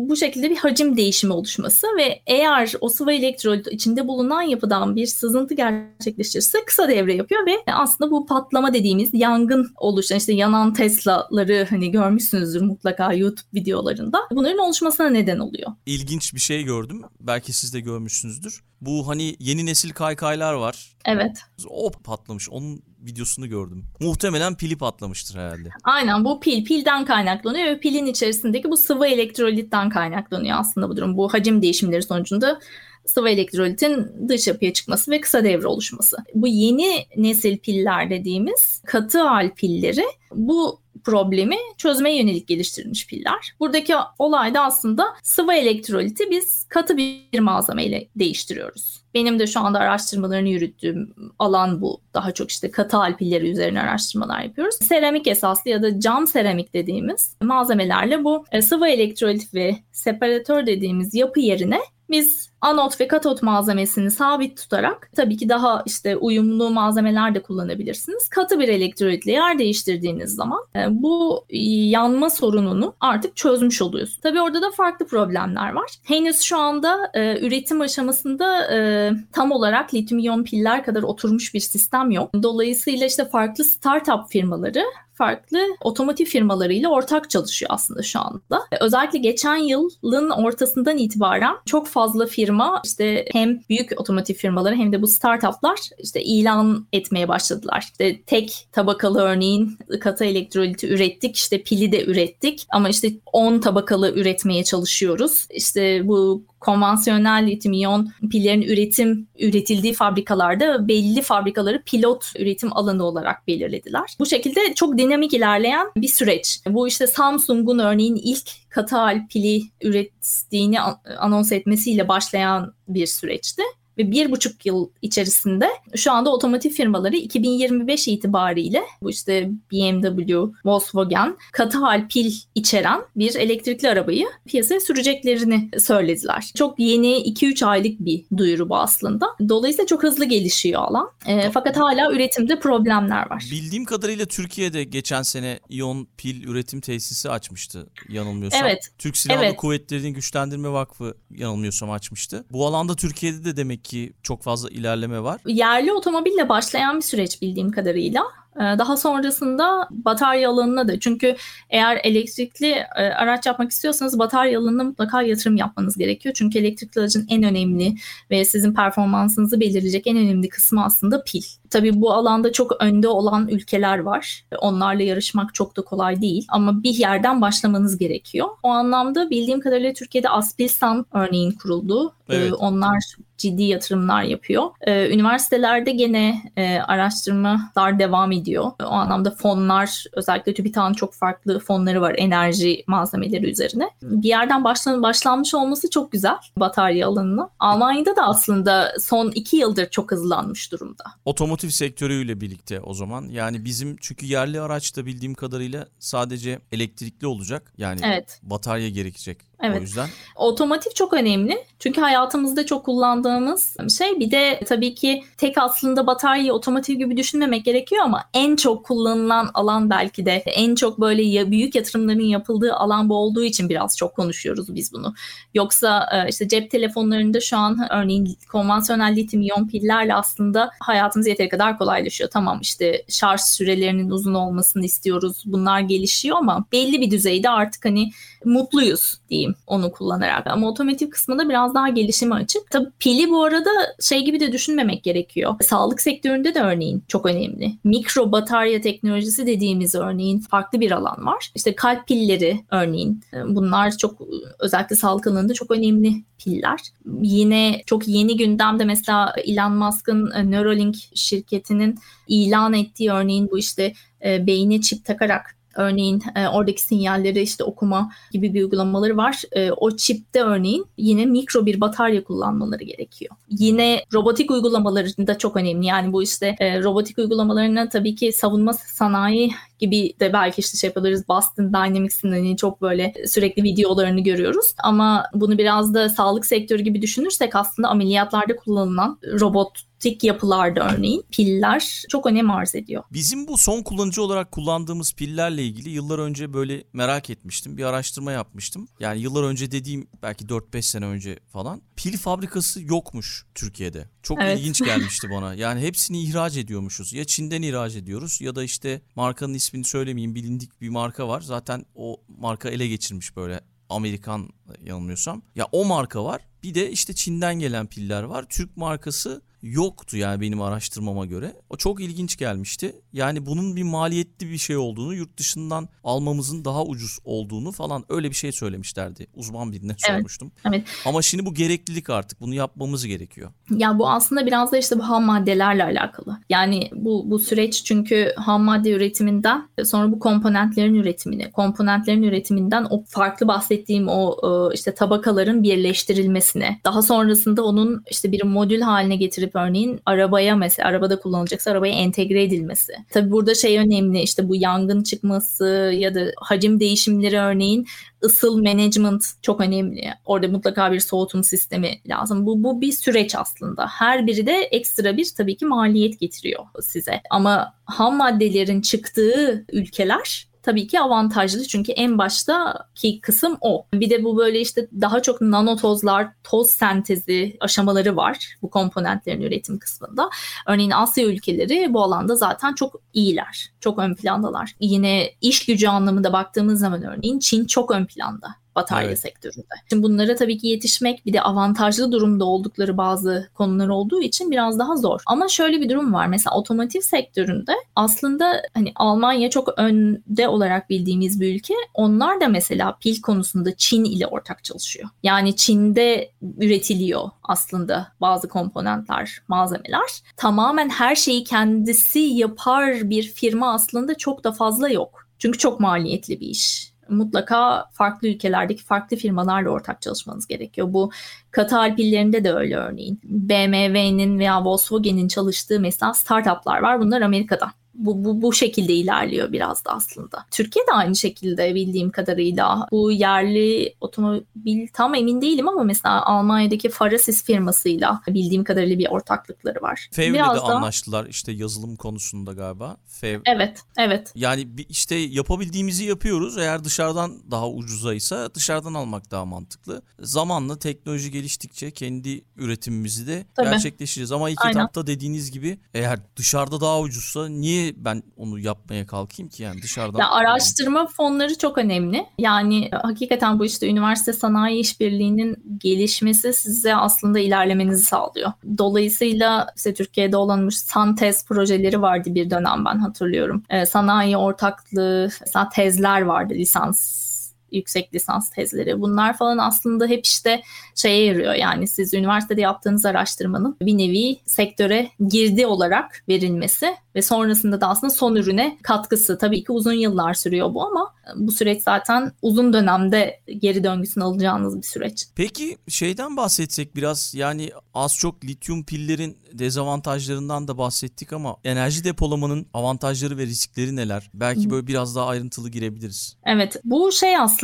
bu şekilde bir hacim değişimi oluşması ve eğer o sıvı elektrolit içinde bulunan yapıdan bir sızıntı gerçekleşirse kısa devre yapıyor ve aslında bu patlama dediğimiz yangın oluşan işte yanan Tesla'ları hani görmüşsünüzdür mutlaka YouTube videolarında. Bunların oluşmasına neden oluyor. İlginç bir şey gördüm. Belki siz de görmüşsünüzdür. Bu hani yeni nesil kaykaylar var. Evet. O patlamış. Onun videosunu gördüm. Muhtemelen pili patlamıştır herhalde. Aynen bu pil pilden kaynaklanıyor ve pilin içerisindeki bu sıvı elektrolitten kaynaklanıyor aslında bu durum. Bu hacim değişimleri sonucunda sıvı elektrolitin dış yapıya çıkması ve kısa devre oluşması. Bu yeni nesil piller dediğimiz katı hal pilleri bu problemi çözmeye yönelik geliştirilmiş piller. Buradaki olay da aslında sıvı elektroliti biz katı bir malzemeyle değiştiriyoruz. Benim de şu anda araştırmalarını yürüttüğüm alan bu. Daha çok işte katı hal pilleri üzerine araştırmalar yapıyoruz. Seramik esaslı ya da cam seramik dediğimiz malzemelerle bu e, sıvı elektrolit ve separatör dediğimiz yapı yerine biz anot ve katot malzemesini sabit tutarak tabii ki daha işte uyumlu malzemeler de kullanabilirsiniz. Katı bir elektrolitle yer değiştirdiğiniz zaman e, bu yanma sorununu artık çözmüş oluyorsun. Tabii orada da farklı problemler var. Henüz şu anda e, üretim aşamasında e, tam olarak lityum iyon piller kadar oturmuş bir sistem yok. Dolayısıyla işte farklı startup firmaları farklı otomotiv firmalarıyla ortak çalışıyor aslında şu anda. Özellikle geçen yılın ortasından itibaren çok fazla firma işte hem büyük otomotiv firmaları hem de bu startuplar işte ilan etmeye başladılar. İşte tek tabakalı örneğin katı elektroliti ürettik, işte pili de ürettik ama işte 10 tabakalı üretmeye çalışıyoruz. İşte bu konvansiyonel lityum iyon pillerin üretim üretildiği fabrikalarda belli fabrikaları pilot üretim alanı olarak belirlediler. Bu şekilde çok dinamik ilerleyen bir süreç. Bu işte Samsung'un örneğin ilk katı pili ürettiğini anons etmesiyle başlayan bir süreçti ve bir buçuk yıl içerisinde şu anda otomotiv firmaları 2025 itibariyle bu işte BMW, Volkswagen katı hal pil içeren bir elektrikli arabayı piyasaya süreceklerini söylediler. Çok yeni 2-3 aylık bir duyuru bu aslında. Dolayısıyla çok hızlı gelişiyor alan. E, fakat hala üretimde problemler var. Bildiğim kadarıyla Türkiye'de geçen sene iyon pil üretim tesisi açmıştı yanılmıyorsam. Evet. Türk Silahlı evet. Kuvvetleri'nin Güçlendirme Vakfı yanılmıyorsam açmıştı. Bu alanda Türkiye'de de demek ki çok fazla ilerleme var. Yerli otomobille başlayan bir süreç bildiğim kadarıyla. Ee, daha sonrasında batarya alanına da çünkü eğer elektrikli e, araç yapmak istiyorsanız batarya alanına mutlaka yatırım yapmanız gerekiyor. Çünkü elektrikli aracın en önemli ve sizin performansınızı belirleyecek en önemli kısmı aslında pil. Tabii bu alanda çok önde olan ülkeler var. Onlarla yarışmak çok da kolay değil ama bir yerden başlamanız gerekiyor. O anlamda bildiğim kadarıyla Türkiye'de Aspilsan örneğin kuruldu. Ee, evet. Onlar ciddi yatırımlar yapıyor. Ee, üniversitelerde gene e, araştırmalar devam ediyor. O anlamda fonlar özellikle TÜBİTAK'ın çok farklı fonları var enerji malzemeleri üzerine. Bir yerden başlan başlanmış olması çok güzel batarya alanına. Almanya'da da aslında son iki yıldır çok hızlanmış durumda. Otomotiv sektörüyle birlikte o zaman yani bizim çünkü yerli araçta bildiğim kadarıyla sadece elektrikli olacak. Yani evet. batarya gerekecek Evet. O yüzden. Otomotiv çok önemli. Çünkü hayatımızda çok kullandığımız şey. Bir de tabii ki tek aslında bataryayı otomotiv gibi düşünmemek gerekiyor ama en çok kullanılan alan belki de en çok böyle büyük yatırımların yapıldığı alan bu olduğu için biraz çok konuşuyoruz biz bunu. Yoksa e, işte cep telefonlarında şu an örneğin konvansiyonel lityum iyon pillerle aslında hayatımız yeteri kadar kolaylaşıyor. Tamam işte şarj sürelerinin uzun olmasını istiyoruz. Bunlar gelişiyor ama belli bir düzeyde artık hani mutluyuz diyeyim onu kullanarak. Ama otomotiv kısmında biraz daha gelişime açık. Tabii pili bu arada şey gibi de düşünmemek gerekiyor. Sağlık sektöründe de örneğin çok önemli. Mikro batarya teknolojisi dediğimiz örneğin farklı bir alan var. İşte kalp pilleri örneğin bunlar çok özellikle sağlık alanında çok önemli piller. Yine çok yeni gündemde mesela Elon Musk'ın e, Neuralink şirketinin ilan ettiği örneğin bu işte e, beyine çip takarak Örneğin e, oradaki sinyalleri işte okuma gibi bir uygulamaları var. E, o çipte örneğin yine mikro bir batarya kullanmaları gerekiyor. Yine robotik uygulamaları da çok önemli. Yani bu işte e, robotik uygulamalarına tabii ki savunma sanayi gibi de belki işte şey yapabiliriz. Boston Dynamics'in hani çok böyle sürekli videolarını görüyoruz. Ama bunu biraz da sağlık sektörü gibi düşünürsek aslında ameliyatlarda kullanılan robot tik yapılarda örneğin piller çok önem arz ediyor. Bizim bu son kullanıcı olarak kullandığımız pillerle ilgili yıllar önce böyle merak etmiştim. Bir araştırma yapmıştım. Yani yıllar önce dediğim belki 4-5 sene önce falan. Pil fabrikası yokmuş Türkiye'de. Çok evet. ilginç gelmişti bana. Yani hepsini ihraç ediyormuşuz. Ya Çin'den ihraç ediyoruz ya da işte markanın ismini söylemeyeyim bilindik bir marka var. Zaten o marka ele geçirmiş böyle Amerikan yanılmıyorsam. Ya o marka var. Bir de işte Çin'den gelen piller var. Türk markası yoktu yani benim araştırmama göre. O çok ilginç gelmişti. Yani bunun bir maliyetli bir şey olduğunu, yurt dışından almamızın daha ucuz olduğunu falan öyle bir şey söylemişlerdi. Uzman birine sormuştum. Evet, evet. Ama şimdi bu gereklilik artık. Bunu yapmamız gerekiyor. Ya bu aslında biraz da işte bu ham maddelerle alakalı. Yani bu bu süreç çünkü ham madde üretiminden sonra bu komponentlerin üretimine, komponentlerin üretiminden o farklı bahsettiğim o e, işte tabakaların birleştirilmesine, daha sonrasında onun işte bir modül haline getirip örneğin arabaya mesela arabada kullanılacaksa arabaya entegre edilmesi. Tabii burada şey önemli işte bu yangın çıkması ya da hacim değişimleri örneğin ısıl management çok önemli. Orada mutlaka bir soğutum sistemi lazım. Bu, bu bir süreç aslında. Her biri de ekstra bir tabii ki maliyet getiriyor size. Ama ham maddelerin çıktığı ülkeler tabii ki avantajlı çünkü en baştaki kısım o. Bir de bu böyle işte daha çok nanotozlar, toz sentezi aşamaları var bu komponentlerin üretim kısmında. Örneğin Asya ülkeleri bu alanda zaten çok iyiler. Çok ön plandalar. Yine iş gücü anlamında baktığımız zaman örneğin Çin çok ön planda batarya evet. sektöründe. Şimdi bunlara tabii ki yetişmek bir de avantajlı durumda oldukları bazı konular olduğu için biraz daha zor. Ama şöyle bir durum var. Mesela otomotiv sektöründe aslında hani Almanya çok önde olarak bildiğimiz bir ülke. Onlar da mesela pil konusunda Çin ile ortak çalışıyor. Yani Çin'de üretiliyor aslında bazı komponentler, malzemeler. Tamamen her şeyi kendisi yapar bir firma aslında çok da fazla yok. Çünkü çok maliyetli bir iş mutlaka farklı ülkelerdeki farklı firmalarla ortak çalışmanız gerekiyor. Bu katı alpillerinde de öyle örneğin. BMW'nin veya Volkswagen'in çalıştığı mesela startuplar var. Bunlar Amerika'dan bu, bu, bu şekilde ilerliyor biraz da aslında. Türkiye de aynı şekilde bildiğim kadarıyla bu yerli otomobil tam emin değilim ama mesela Almanya'daki Farasis firmasıyla bildiğim kadarıyla bir ortaklıkları var. FEV'le de da... anlaştılar işte yazılım konusunda galiba. FEV. Evet, evet. Yani işte yapabildiğimizi yapıyoruz. Eğer dışarıdan daha ucuzaysa dışarıdan almak daha mantıklı. Zamanla teknoloji geliştikçe kendi üretimimizi de Tabii. gerçekleştireceğiz. Ama ilk Aynen. etapta dediğiniz gibi eğer dışarıda daha ucuzsa niye ben onu yapmaya kalkayım ki yani dışarıdan? Ya araştırma fonları çok önemli. Yani hakikaten bu işte üniversite sanayi işbirliğinin gelişmesi size aslında ilerlemenizi sağlıyor. Dolayısıyla işte Türkiye'de olan Santez projeleri vardı bir dönem ben hatırlıyorum. Ee, sanayi ortaklığı, mesela tezler vardı lisans yüksek lisans tezleri. Bunlar falan aslında hep işte şeye yarıyor. Yani siz üniversitede yaptığınız araştırmanın bir nevi sektöre girdi olarak verilmesi ve sonrasında da aslında son ürüne katkısı. Tabii ki uzun yıllar sürüyor bu ama bu süreç zaten uzun dönemde geri döngüsünü alacağınız bir süreç. Peki şeyden bahsetsek biraz yani az çok lityum pillerin dezavantajlarından da bahsettik ama enerji depolamanın avantajları ve riskleri neler? Belki böyle biraz daha ayrıntılı girebiliriz. Evet bu şey aslında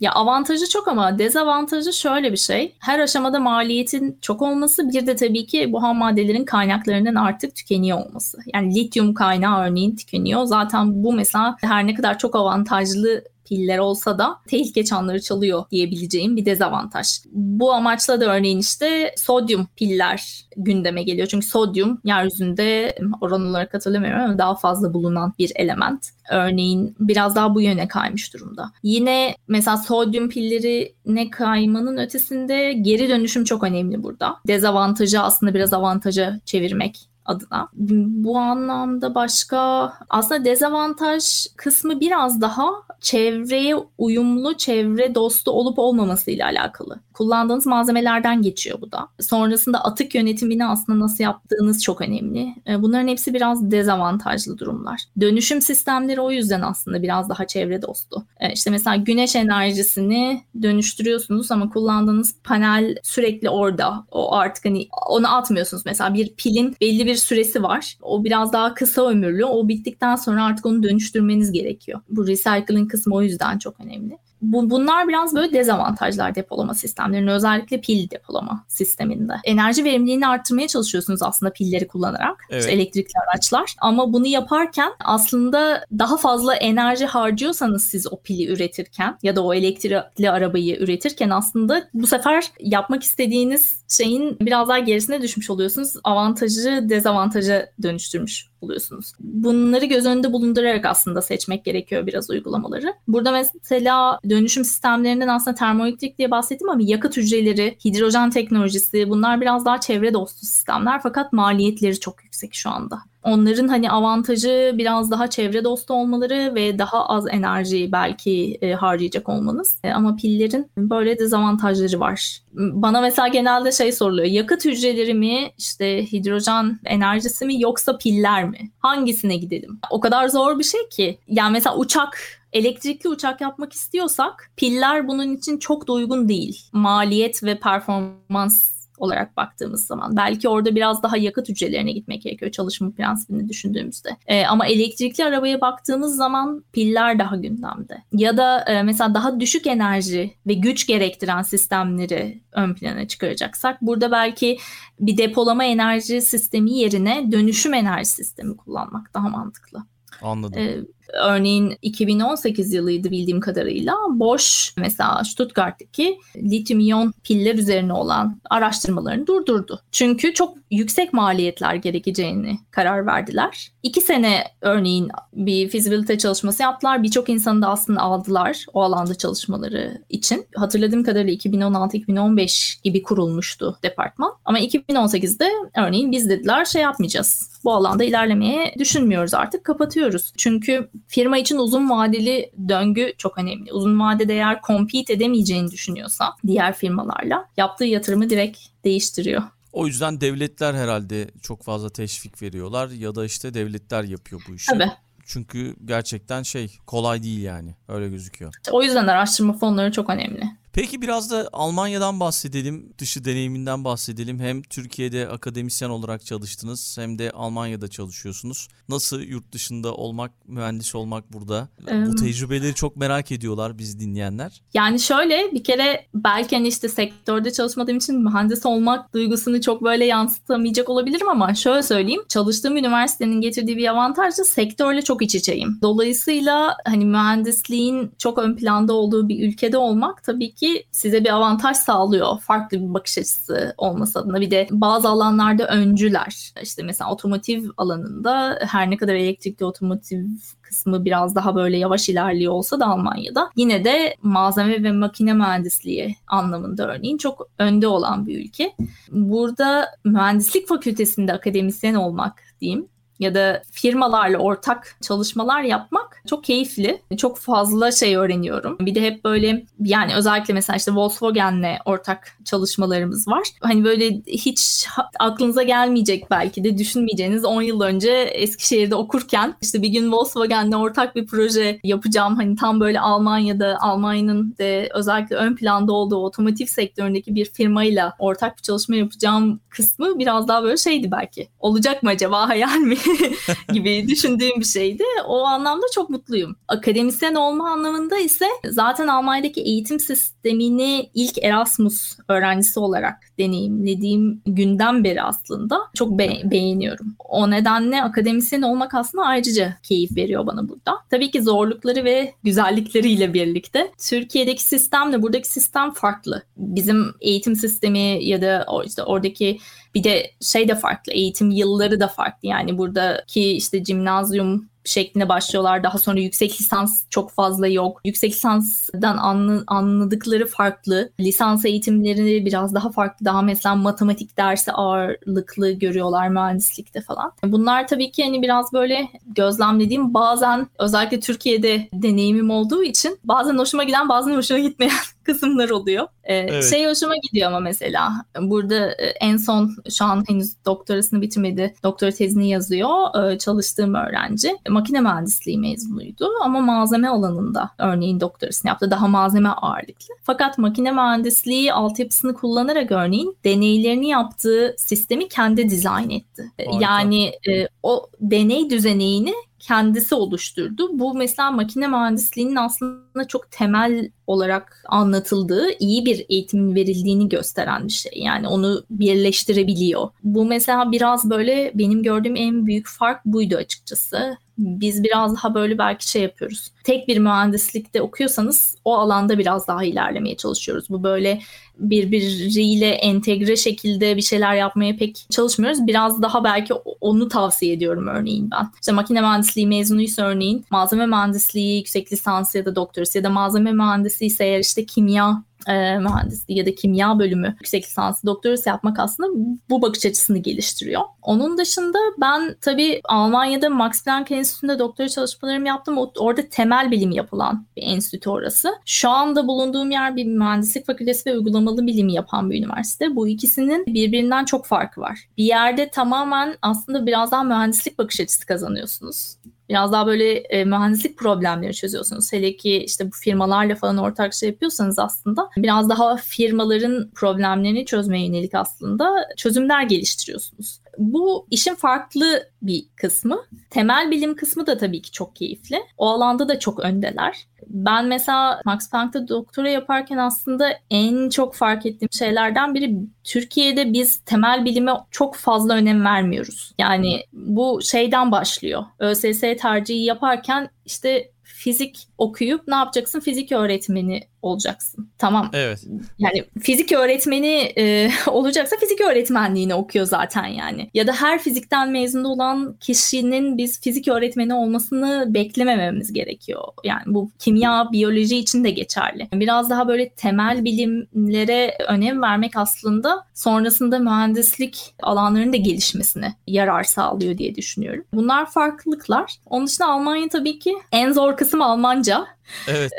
ya avantajı çok ama dezavantajı şöyle bir şey. Her aşamada maliyetin çok olması bir de tabii ki bu ham maddelerin kaynaklarının artık tükeniyor olması. Yani lityum kaynağı örneğin tükeniyor. Zaten bu mesela her ne kadar çok avantajlı piller olsa da tehlike çanları çalıyor diyebileceğim bir dezavantaj. Bu amaçla da örneğin işte sodyum piller gündeme geliyor. Çünkü sodyum yeryüzünde oran olarak hatırlamıyorum ama daha fazla bulunan bir element. Örneğin biraz daha bu yöne kaymış durumda. Yine mesela sodyum pilleri ne kaymanın ötesinde geri dönüşüm çok önemli burada. Dezavantajı aslında biraz avantaja çevirmek adına. Bu anlamda başka aslında dezavantaj kısmı biraz daha çevreye uyumlu, çevre dostu olup olmaması ile alakalı. Kullandığınız malzemelerden geçiyor bu da. Sonrasında atık yönetimini aslında nasıl yaptığınız çok önemli. E, bunların hepsi biraz dezavantajlı durumlar. Dönüşüm sistemleri o yüzden aslında biraz daha çevre dostu. E, işte mesela güneş enerjisini dönüştürüyorsunuz ama kullandığınız panel sürekli orada. O artık hani onu atmıyorsunuz. Mesela bir pilin belli bir süresi var. O biraz daha kısa ömürlü. O bittikten sonra artık onu dönüştürmeniz gerekiyor. Bu recycling kısmı o yüzden çok önemli. Bu, bunlar biraz böyle dezavantajlar depolama sistemlerinin özellikle pil depolama sisteminde. Enerji verimliliğini arttırmaya çalışıyorsunuz aslında pilleri kullanarak. Evet. İşte elektrikli araçlar. Ama bunu yaparken aslında daha fazla enerji harcıyorsanız siz o pili üretirken ya da o elektrikli arabayı üretirken aslında bu sefer yapmak istediğiniz şeyin biraz daha gerisine düşmüş oluyorsunuz. Avantajı dezavantaja dönüştürmüş oluyorsunuz. Bunları göz önünde bulundurarak aslında seçmek gerekiyor biraz uygulamaları. Burada mesela dönüşüm sistemlerinden aslında termoelektrik diye bahsettim ama yakıt hücreleri, hidrojen teknolojisi bunlar biraz daha çevre dostu sistemler fakat maliyetleri çok yüksek şu anda. Onların hani avantajı biraz daha çevre dostu olmaları ve daha az enerji belki e, harcayacak olmanız. E, ama pillerin böyle dezavantajları var. Bana mesela genelde şey soruluyor. Yakıt hücreleri mi, işte hidrojen enerjisi mi yoksa piller mi? Hangisine gidelim? O kadar zor bir şey ki. Yani mesela uçak elektrikli uçak yapmak istiyorsak piller bunun için çok da uygun değil. Maliyet ve performans olarak baktığımız zaman. Belki orada biraz daha yakıt hücrelerine gitmek gerekiyor çalışma prensibini düşündüğümüzde. E, ama elektrikli arabaya baktığımız zaman piller daha gündemde. Ya da e, mesela daha düşük enerji ve güç gerektiren sistemleri ön plana çıkaracaksak burada belki bir depolama enerji sistemi yerine dönüşüm enerji sistemi kullanmak daha mantıklı. Anladım. Ee, Örneğin 2018 yılıydı bildiğim kadarıyla Bosch mesela Stuttgart'taki lityum iyon piller üzerine olan araştırmalarını durdurdu. Çünkü çok yüksek maliyetler gerekeceğini karar verdiler. İki sene örneğin bir fizibilite çalışması yaptılar. Birçok insanı da aslında aldılar o alanda çalışmaları için. Hatırladığım kadarıyla 2016-2015 gibi kurulmuştu departman. Ama 2018'de örneğin biz dediler şey yapmayacağız. Bu alanda ilerlemeye düşünmüyoruz artık kapatıyoruz. Çünkü firma için uzun vadeli döngü çok önemli. Uzun vadede eğer compete edemeyeceğini düşünüyorsa diğer firmalarla yaptığı yatırımı direkt değiştiriyor. O yüzden devletler herhalde çok fazla teşvik veriyorlar ya da işte devletler yapıyor bu işi. Tabii. Çünkü gerçekten şey kolay değil yani öyle gözüküyor. O yüzden araştırma fonları çok önemli. Peki biraz da Almanya'dan bahsedelim, dışı deneyiminden bahsedelim. Hem Türkiye'de akademisyen olarak çalıştınız hem de Almanya'da çalışıyorsunuz. Nasıl yurt dışında olmak, mühendis olmak burada? Bu tecrübeleri çok merak ediyorlar biz dinleyenler. Yani şöyle bir kere belki hani işte sektörde çalışmadığım için mühendis olmak duygusunu çok böyle yansıtamayacak olabilirim ama şöyle söyleyeyim. Çalıştığım üniversitenin getirdiği bir avantaj da sektörle çok iç içeyim. Dolayısıyla hani mühendisliğin çok ön planda olduğu bir ülkede olmak tabii ki ki size bir avantaj sağlıyor. Farklı bir bakış açısı olması adına. Bir de bazı alanlarda öncüler. İşte mesela otomotiv alanında her ne kadar elektrikli otomotiv kısmı biraz daha böyle yavaş ilerliyor olsa da Almanya'da yine de malzeme ve makine mühendisliği anlamında örneğin çok önde olan bir ülke. Burada mühendislik fakültesinde akademisyen olmak diyeyim ya da firmalarla ortak çalışmalar yapmak çok keyifli. Çok fazla şey öğreniyorum. Bir de hep böyle yani özellikle mesela işte Volkswagen'le ortak çalışmalarımız var. Hani böyle hiç aklınıza gelmeyecek belki de düşünmeyeceğiniz 10 yıl önce Eskişehir'de okurken işte bir gün Volkswagen'le ortak bir proje yapacağım. Hani tam böyle Almanya'da Almanya'nın de özellikle ön planda olduğu otomotiv sektöründeki bir firmayla ortak bir çalışma yapacağım kısmı biraz daha böyle şeydi belki. Olacak mı acaba hayal mi gibi düşündüğüm bir şeydi. O anlamda çok mutluyum. Akademisyen olma anlamında ise zaten Almanya'daki eğitim sistemini ilk Erasmus öğrencisi olarak deneyimlediğim günden beri aslında çok be- beğeniyorum. O nedenle akademisyen olmak aslında ayrıca keyif veriyor bana burada. Tabii ki zorlukları ve güzellikleriyle birlikte Türkiye'deki sistemle buradaki sistem farklı. Bizim eğitim sistemi ya da işte oradaki bir de şey de farklı eğitim yılları da farklı yani buradaki işte cimnazyum şeklinde başlıyorlar. Daha sonra yüksek lisans çok fazla yok. Yüksek lisansdan anladıkları farklı. Lisans eğitimleri biraz daha farklı. Daha mesela matematik dersi ağırlıklı görüyorlar mühendislikte falan. Bunlar tabii ki hani biraz böyle gözlemlediğim bazen özellikle Türkiye'de deneyimim olduğu için bazen hoşuma giden bazen hoşuma gitmeyen kısımlar oluyor. Ee, evet. Şey hoşuma gidiyor ama mesela burada e, en son şu an henüz doktorasını bitirmedi. Doktora tezini yazıyor. Ee, çalıştığım öğrenci makine mühendisliği mezunuydu ama malzeme alanında örneğin doktorasını yaptı. Daha malzeme ağırlıklı. Fakat makine mühendisliği altyapısını kullanarak örneğin deneylerini yaptığı sistemi kendi dizayn etti. Harika. Yani e, o deney düzeneğini kendisi oluşturdu. Bu mesela makine mühendisliğinin aslında çok temel olarak anlatıldığı, iyi bir eğitimin verildiğini gösteren bir şey. Yani onu birleştirebiliyor. Bu mesela biraz böyle benim gördüğüm en büyük fark buydu açıkçası. Biz biraz daha böyle belki şey yapıyoruz. Tek bir mühendislikte okuyorsanız o alanda biraz daha ilerlemeye çalışıyoruz. Bu böyle birbiriyle entegre şekilde bir şeyler yapmaya pek çalışmıyoruz. Biraz daha belki onu tavsiye ediyorum örneğin ben. İşte makine mühendisliği mezunuysa örneğin malzeme mühendisliği yüksek lisansı ya da doktorası ya da malzeme mühendisi ise eğer işte kimya e, mühendisliği ya da kimya bölümü yüksek lisansı doktorası yapmak aslında bu bakış açısını geliştiriyor. Onun dışında ben tabii Almanya'da Max Planck Enstitüsü'nde doktora çalışmalarımı yaptım. Orada temel bilim yapılan bir enstitü orası. Şu anda bulunduğum yer bir mühendislik fakültesi ve uygulamalı bilimi yapan bir üniversite. Bu ikisinin birbirinden çok farkı var. Bir yerde tamamen aslında biraz daha mühendislik bakış açısı kazanıyorsunuz. Biraz daha böyle e, mühendislik problemleri çözüyorsunuz. Hele ki işte bu firmalarla falan ortak şey yapıyorsanız aslında biraz daha firmaların problemlerini çözmeye yönelik aslında çözümler geliştiriyorsunuz. Bu işin farklı bir kısmı. Temel bilim kısmı da tabii ki çok keyifli. O alanda da çok öndeler. Ben mesela Max Planck'ta doktora yaparken aslında en çok fark ettiğim şeylerden biri Türkiye'de biz temel bilime çok fazla önem vermiyoruz. Yani bu şeyden başlıyor. ÖSS tercihi yaparken işte fizik okuyup ne yapacaksın? Fizik öğretmeni olacaksın. Tamam. Evet. Yani fizik öğretmeni e, olacaksa fizik öğretmenliğini okuyor zaten yani. Ya da her fizikten mezun olan kişinin biz fizik öğretmeni olmasını beklemememiz gerekiyor. Yani bu kimya, biyoloji için de geçerli. Biraz daha böyle temel bilimlere önem vermek aslında sonrasında mühendislik alanlarının da gelişmesine yarar sağlıyor diye düşünüyorum. Bunlar farklılıklar. Onun dışında Almanya tabii ki en zor kısım Almanca. Evet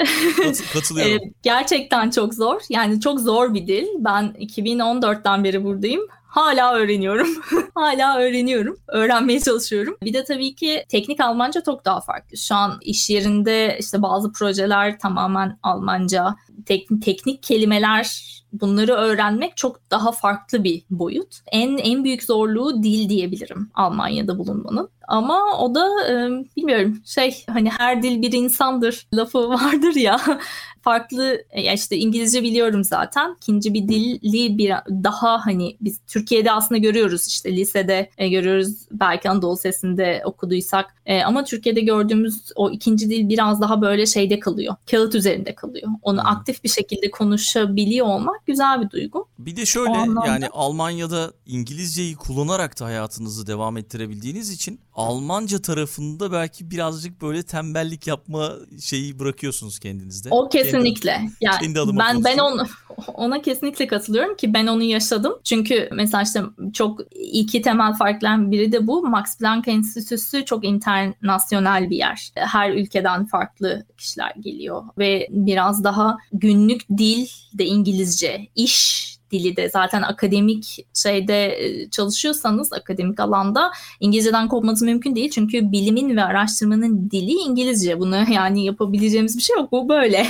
katılıyorum. Gerçekten çok zor. Yani çok zor bir dil. Ben 2014'ten beri buradayım. Hala öğreniyorum. Hala öğreniyorum. Öğrenmeye çalışıyorum. Bir de tabii ki teknik Almanca çok daha farklı. Şu an iş yerinde işte bazı projeler tamamen Almanca. Tek, teknik kelimeler bunları öğrenmek çok daha farklı bir boyut. En en büyük zorluğu dil diyebilirim Almanya'da bulunmanın. Ama o da e, bilmiyorum şey hani her dil bir insandır lafı vardır ya farklı e, ya işte İngilizce biliyorum zaten. İkinci bir dili bir daha hani biz Türkiye'de aslında görüyoruz işte lisede e, görüyoruz belki Anadolu Sesi'nde okuduysak e, ama Türkiye'de gördüğümüz o ikinci dil biraz daha böyle şeyde kalıyor. Kağıt üzerinde kalıyor. Onu hmm. aktif bir şekilde konuşabiliyor olmak güzel bir duygu. Bir de şöyle yani Almanya'da İngilizceyi kullanarak da hayatınızı devam ettirebildiğiniz için Almanca tarafında belki birazcık böyle tembellik yapma şeyi bırakıyorsunuz kendinizde. O kesinlikle. Kendi, yani kendi ben ben onu ona kesinlikle katılıyorum ki ben onu yaşadım. Çünkü mesela işte çok iki temel farkların biri de bu. Max Planck Enstitüsü çok internasyonel bir yer. Her ülkeden farklı kişiler geliyor ve biraz daha günlük dil de İngilizce, iş dili de zaten akademik şeyde e, çalışıyorsanız akademik alanda İngilizceden kopması mümkün değil. Çünkü bilimin ve araştırmanın dili İngilizce. Bunu yani yapabileceğimiz bir şey yok. Bu böyle.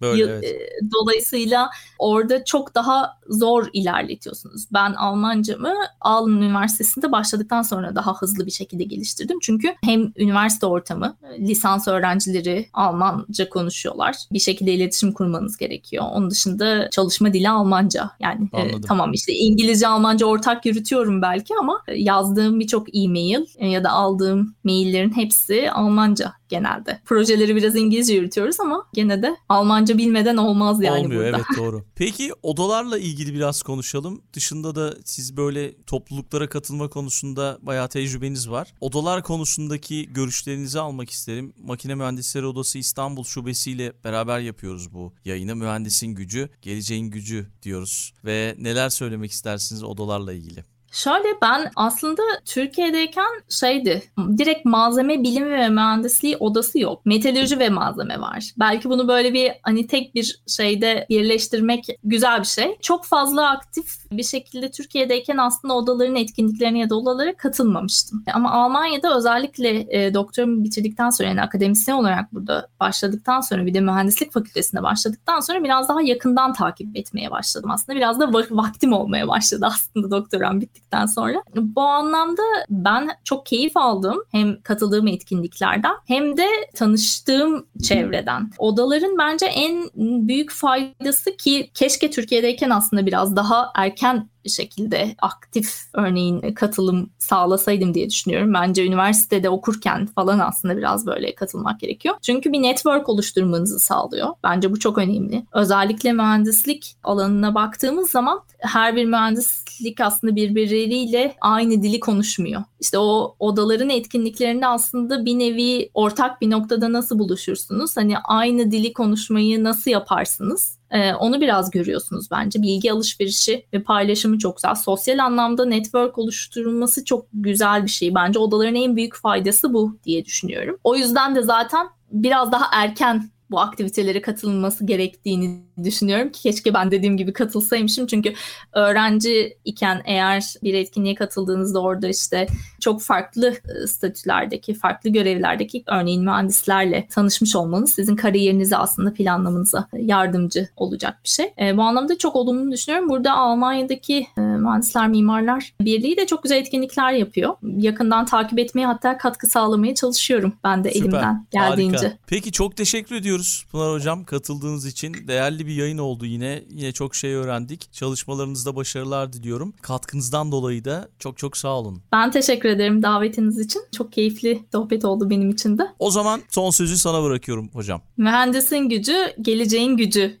böyle evet. E, dolayısıyla orada çok daha zor ilerletiyorsunuz. Ben Almancamı Alman Üniversitesi'nde başladıktan sonra daha hızlı bir şekilde geliştirdim. Çünkü hem üniversite ortamı, lisans öğrencileri Almanca konuşuyorlar. Bir şekilde iletişim kurmanız gerekiyor. Onun dışında çalışma dili Almanca. Yani yani. E, tamam işte İngilizce Almanca ortak yürütüyorum belki ama yazdığım birçok e-mail e, ya da aldığım maillerin hepsi Almanca genelde. Projeleri biraz İngilizce yürütüyoruz ama gene de Almanca bilmeden olmaz yani Olmuyor, burada. evet doğru. Peki odalarla ilgili biraz konuşalım. Dışında da siz böyle topluluklara katılma konusunda bayağı tecrübeniz var. Odalar konusundaki görüşlerinizi almak isterim. Makine Mühendisleri Odası İstanbul Şubesi'yle beraber yapıyoruz bu yayını. Mühendisin gücü, geleceğin gücü diyoruz. Ve neler söylemek istersiniz odalarla ilgili? Şöyle ben aslında Türkiye'deyken şeydi direkt malzeme bilimi ve mühendisliği odası yok. Metalürji ve malzeme var. Belki bunu böyle bir hani tek bir şeyde birleştirmek güzel bir şey. Çok fazla aktif bir şekilde Türkiye'deyken aslında odaların etkinliklerine ya da odalara katılmamıştım. Ama Almanya'da özellikle e, doktorumu bitirdikten sonra yani akademisyen olarak burada başladıktan sonra bir de mühendislik fakültesinde başladıktan sonra biraz daha yakından takip etmeye başladım aslında. Biraz da vaktim olmaya başladı aslında doktoram bitti ettikten sonra. Bu anlamda ben çok keyif aldım hem katıldığım etkinliklerden hem de tanıştığım çevreden. Odaların bence en büyük faydası ki keşke Türkiye'deyken aslında biraz daha erken şekilde aktif örneğin katılım sağlasaydım diye düşünüyorum. Bence üniversitede okurken falan aslında biraz böyle katılmak gerekiyor. Çünkü bir network oluşturmanızı sağlıyor. Bence bu çok önemli. Özellikle mühendislik alanına baktığımız zaman her bir mühendislik aslında birbirleriyle aynı dili konuşmuyor. İşte o odaların etkinliklerinde aslında bir nevi ortak bir noktada nasıl buluşursunuz? Hani aynı dili konuşmayı nasıl yaparsınız? Ee, onu biraz görüyorsunuz bence. Bilgi alışverişi ve paylaşımı çok güzel. Sosyal anlamda network oluşturulması çok güzel bir şey. Bence odaların en büyük faydası bu diye düşünüyorum. O yüzden de zaten biraz daha erken bu aktivitelere katılması gerektiğini düşünüyorum ki keşke ben dediğim gibi katılsaymışım çünkü öğrenci iken eğer bir etkinliğe katıldığınızda orada işte çok farklı e, statülerdeki, farklı görevlerdeki örneğin mühendislerle tanışmış olmanız sizin kariyerinizi aslında planlamanıza yardımcı olacak bir şey. E, bu anlamda çok olumlu düşünüyorum. Burada Almanya'daki e, Mühendisler Mimarlar Birliği de çok güzel etkinlikler yapıyor. Yakından takip etmeye hatta katkı sağlamaya çalışıyorum ben de Süper. elimden geldiğince. Harika. Peki çok teşekkür ediyorum ediyoruz Pınar Hocam katıldığınız için. Değerli bir yayın oldu yine. Yine çok şey öğrendik. Çalışmalarınızda başarılar diliyorum. Katkınızdan dolayı da çok çok sağ olun. Ben teşekkür ederim davetiniz için. Çok keyifli sohbet oldu benim için de. O zaman son sözü sana bırakıyorum hocam. Mühendisin gücü, geleceğin gücü.